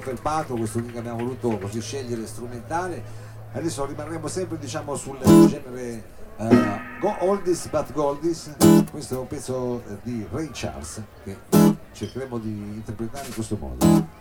Felpato, questo che abbiamo voluto così scegliere strumentale. Adesso rimarremo sempre diciamo sul genere uh, Oldies but Goldies. Questo è un pezzo di Ray Charles che cercheremo di interpretare in questo modo.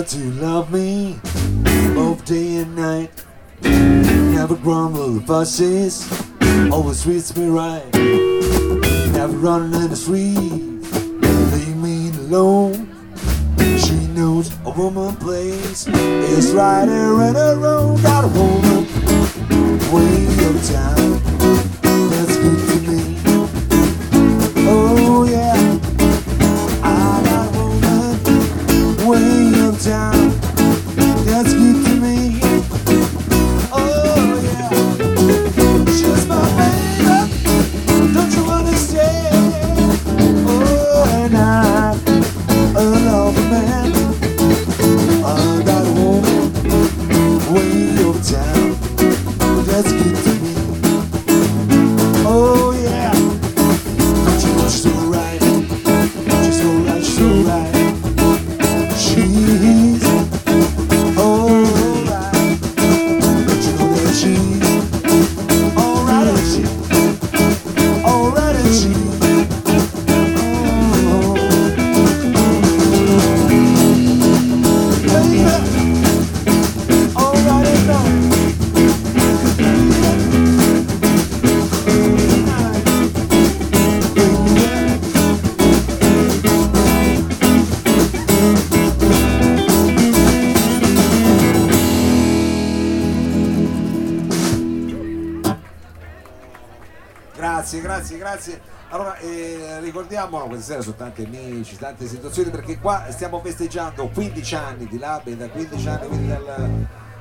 She's to love me both day and night. Never grumble, fusses, always treats me right. Never running in the streets, leave me alone. She knows a woman plays is right there in her own. Got a woman way uptown Grazie. Allora, eh, ricordiamolo, questa sera sono tanti amici, tante situazioni, perché qua stiamo festeggiando 15 anni di Lab e da 15 anni, quindi dal,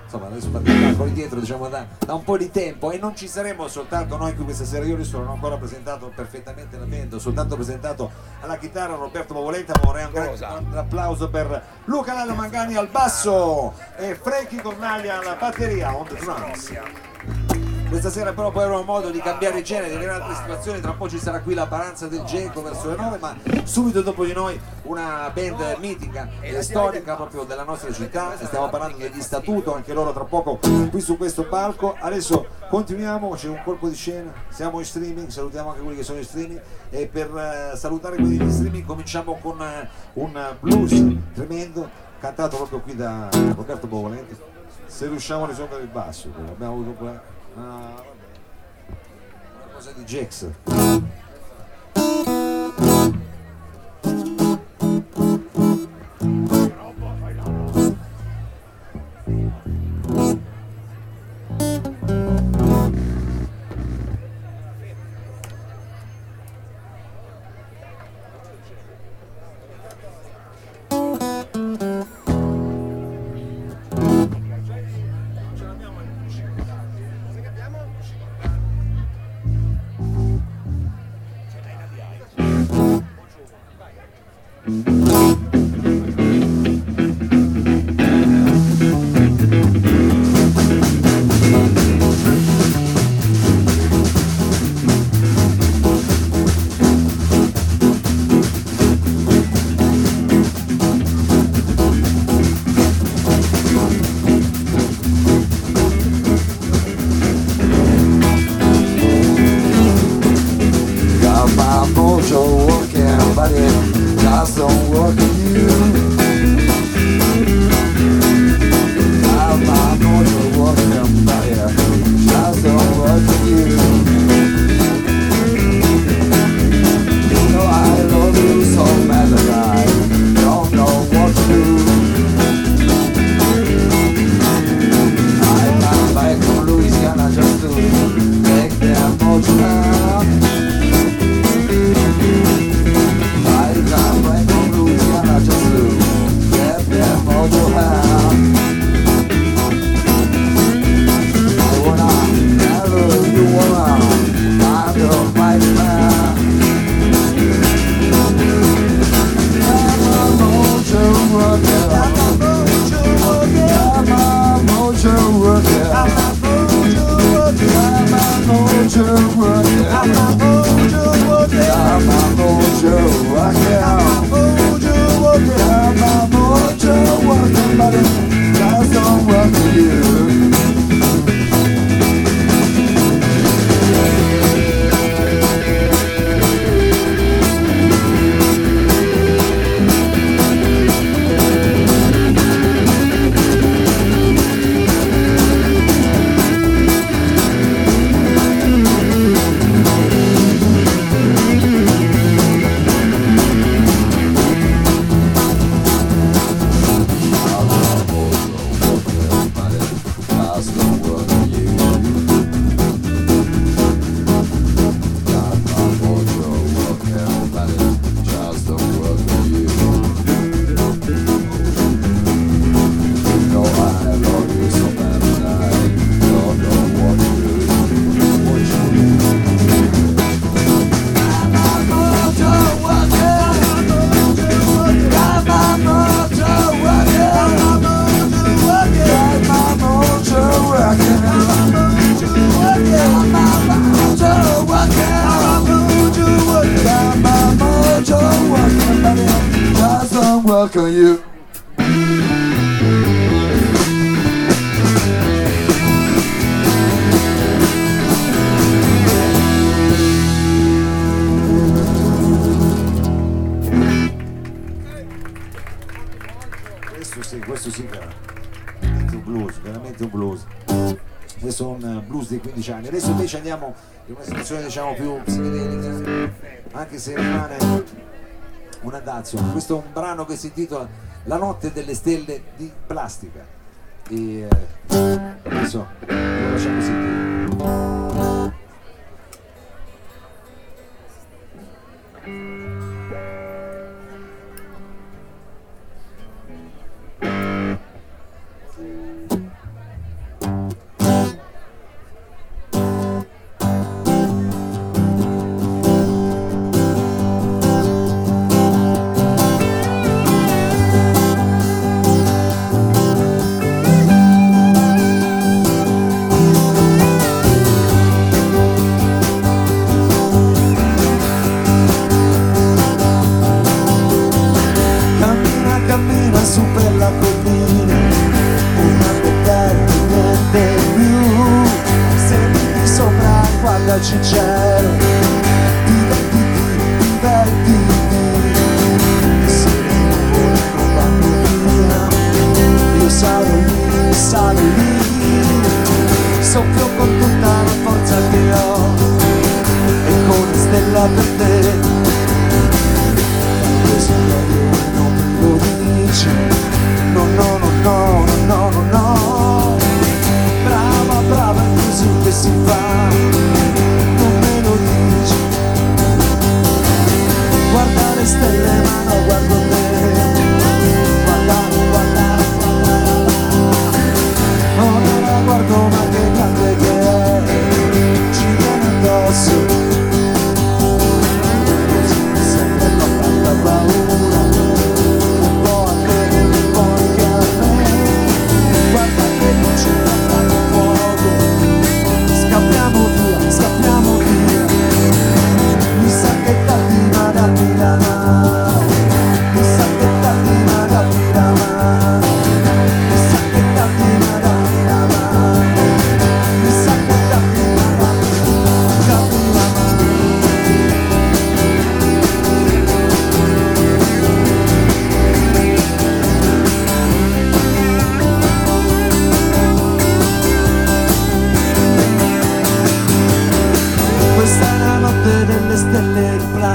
insomma, adesso fate i calcoli dietro, diciamo, da, da un po' di tempo e non ci saremo soltanto noi qui questa sera, io non ho ancora presentato perfettamente la band, soltanto presentato alla chitarra Roberto Movolenta, ma vorrei un grande un applauso per Luca Lalla Mangani al basso e Frankie Cornaglia alla batteria on the drums. Questa sera però poi avremo modo di cambiare genere, di avere altre situazioni, tra un po' ci sarà qui la paranza del Geco verso le 9, ma subito dopo di noi una band mitica e storica proprio della nostra città, stiamo parlando degli statuto, anche loro tra poco qui su questo palco. Adesso continuiamo, c'è un colpo di scena, siamo in streaming, salutiamo anche quelli che sono in streaming e per eh, salutare quelli in streaming cominciamo con eh, un blues tremendo, cantato proprio qui da Roberto Bovolenti. Se riusciamo a risolvere il basso, abbiamo avuto. Ah, vabbè. Una cosa di Jax. fuck on you. Questo sì, questo sì, un blues, veramente un blues. Questo è un eh, blues dei 15 anni. Adesso invece andiamo in una situazione diciamo più psichedelica anche se rimane una dazio. Questo è un brano che si intitola La notte delle stelle di plastica. E eh, adesso lo lasciamo sentire.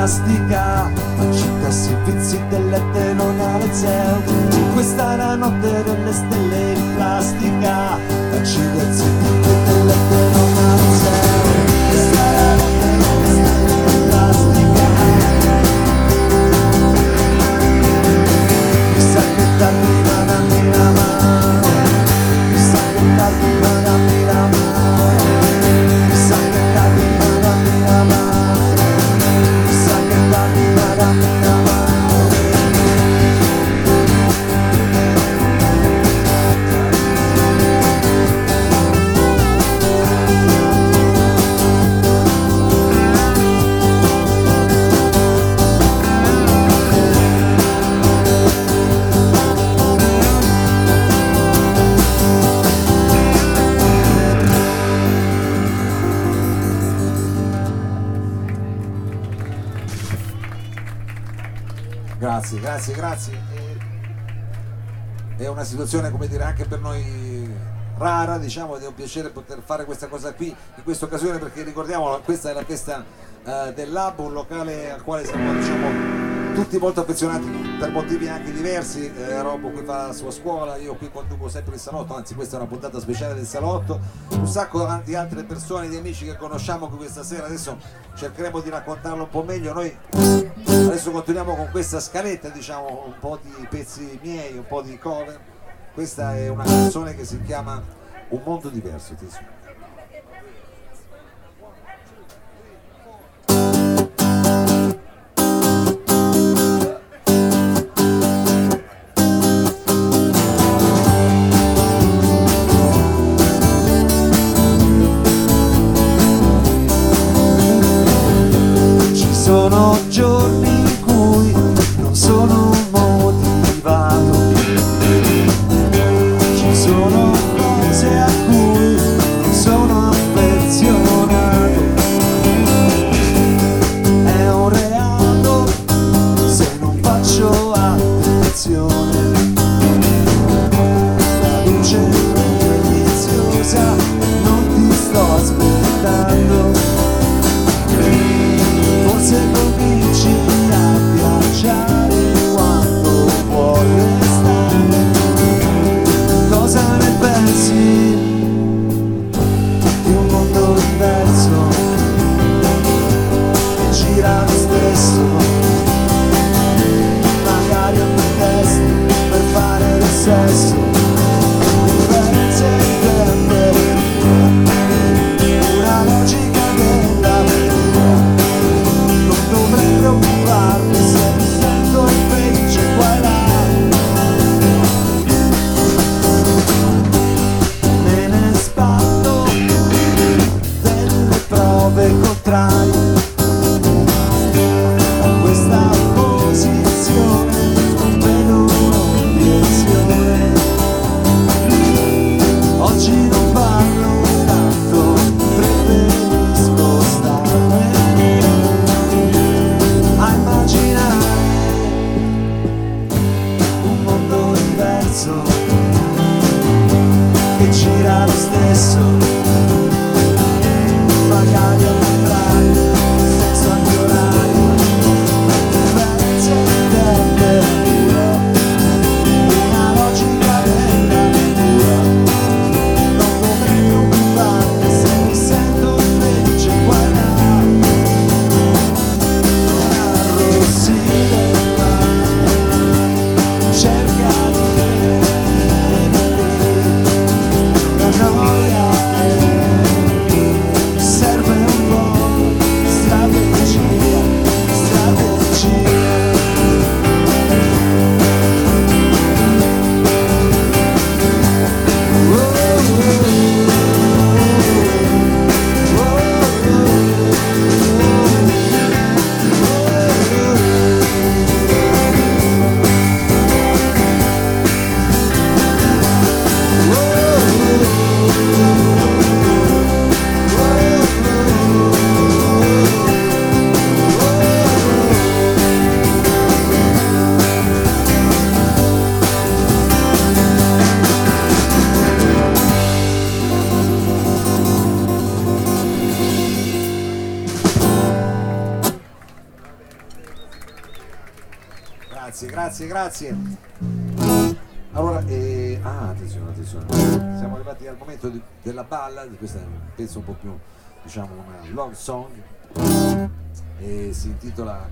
Plastica Accetta servizi dell'ette non ha le zeo Questa la notte delle stelle Grazie, grazie, grazie. È una situazione, come dire, anche per noi rara, diciamo, ed è un piacere poter fare questa cosa qui in questa occasione perché ricordiamo, questa è la festa eh, del Lab, un locale al quale siamo diciamo, tutti molto affezionati per motivi anche diversi. Eh, Robbo qui fa la sua scuola, io qui conduco sempre il salotto, anzi questa è una puntata speciale del salotto, un sacco di altre persone, di amici che conosciamo qui questa sera, adesso cercheremo di raccontarlo un po' meglio. Noi Adesso continuiamo con questa scaletta, diciamo, un po' di pezzi miei, un po' di cover. Questa è una canzone che si chiama Un mondo diverso, ti grazie, grazie. Allora, eh, ah, attenzione, attenzione. Siamo arrivati al momento di, della ballad, questa è un pezzo un po' più, diciamo, una love song e si intitola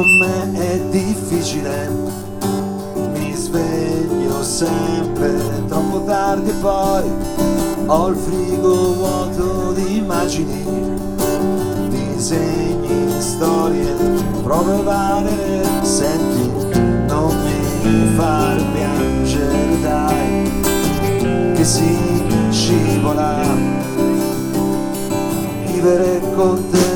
Satellite. tardi poi ho il frigo vuoto di immagini, disegni, storie, prove varie, senti, non mi far piangere dai, che si scivola, vivere con te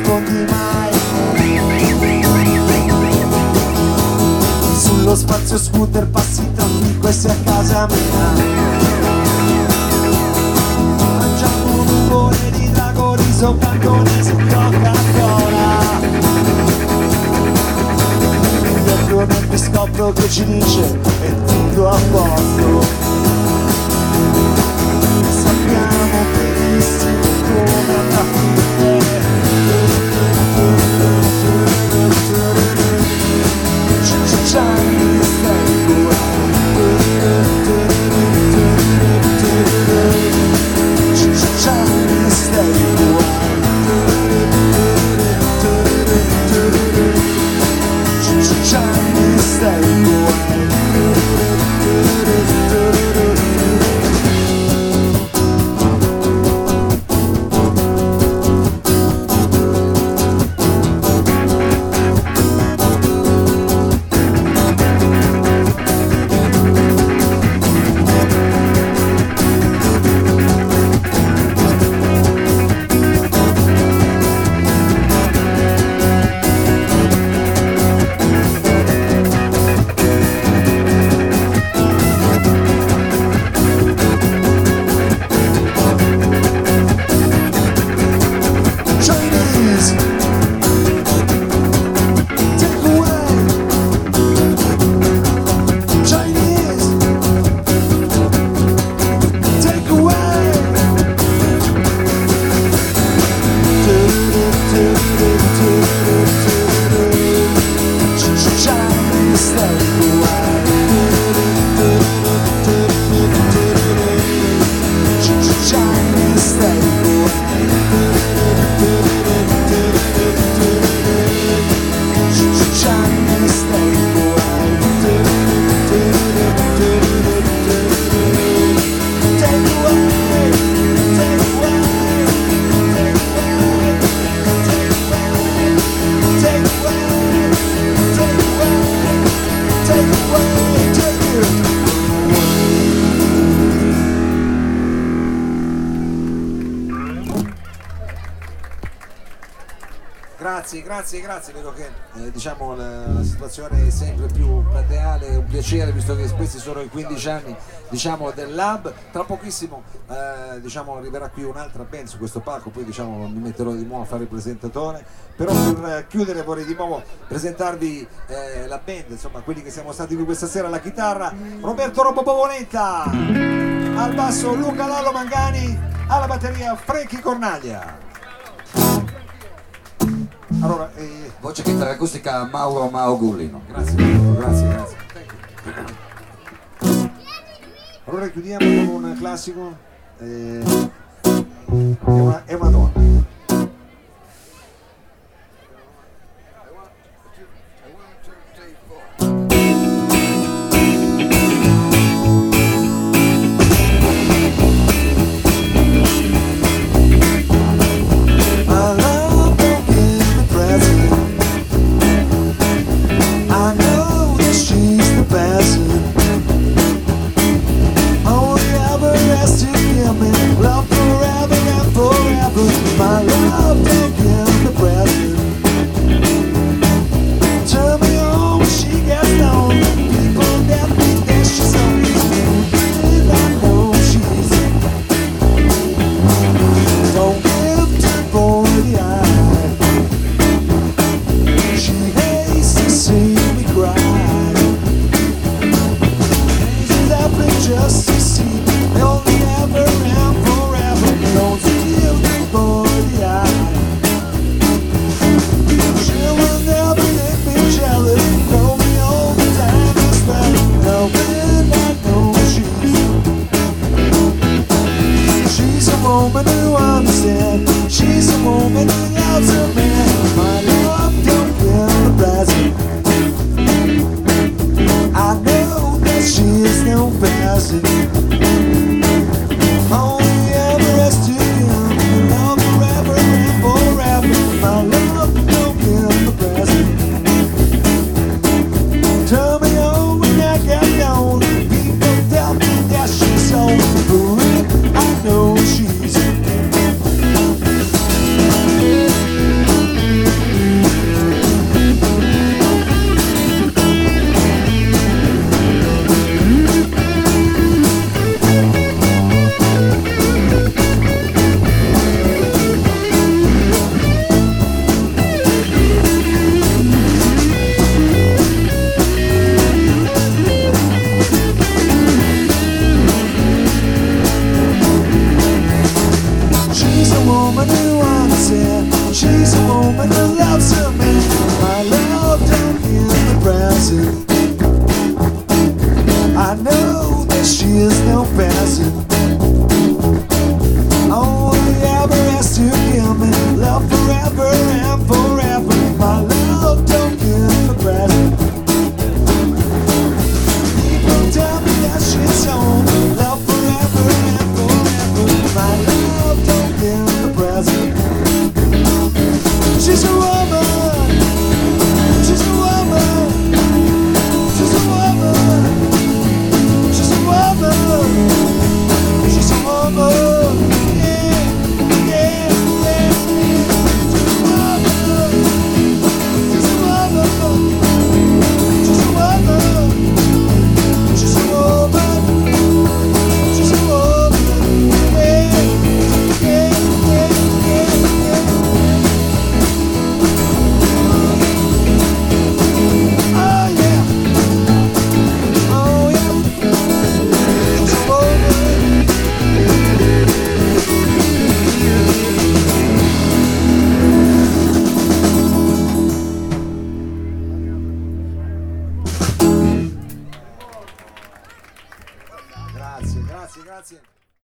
rispondi mai. Sullo spazio scooter passi traffico e sei a casa mia. Mangiamo un rumore di drago, riso, cartone su Coca-Cola Il mio che scopro che ci dice è tutto a posto. grazie, grazie, vedo che eh, diciamo, la, la, situazione è sempre più plateale, è un piacere visto che questi sono i 15 anni diciamo, del Lab, tra pochissimo eh, diciamo, arriverà qui un'altra band su questo palco, poi diciamo, mi metterò di nuovo a fare il presentatore, però per chiudere vorrei di nuovo presentarvi eh, la band, insomma quelli che siamo stati qui questa sera alla chitarra, Roberto Robobolenta, al basso Luca Lalo Mangani, alla batteria Franchi Cornaglia. Allora, eh... Voce chitarra acustica Mauro Maogulli Grazie, grazie, grazie. Allora chiudiamo con un classico. Eh... È una, è una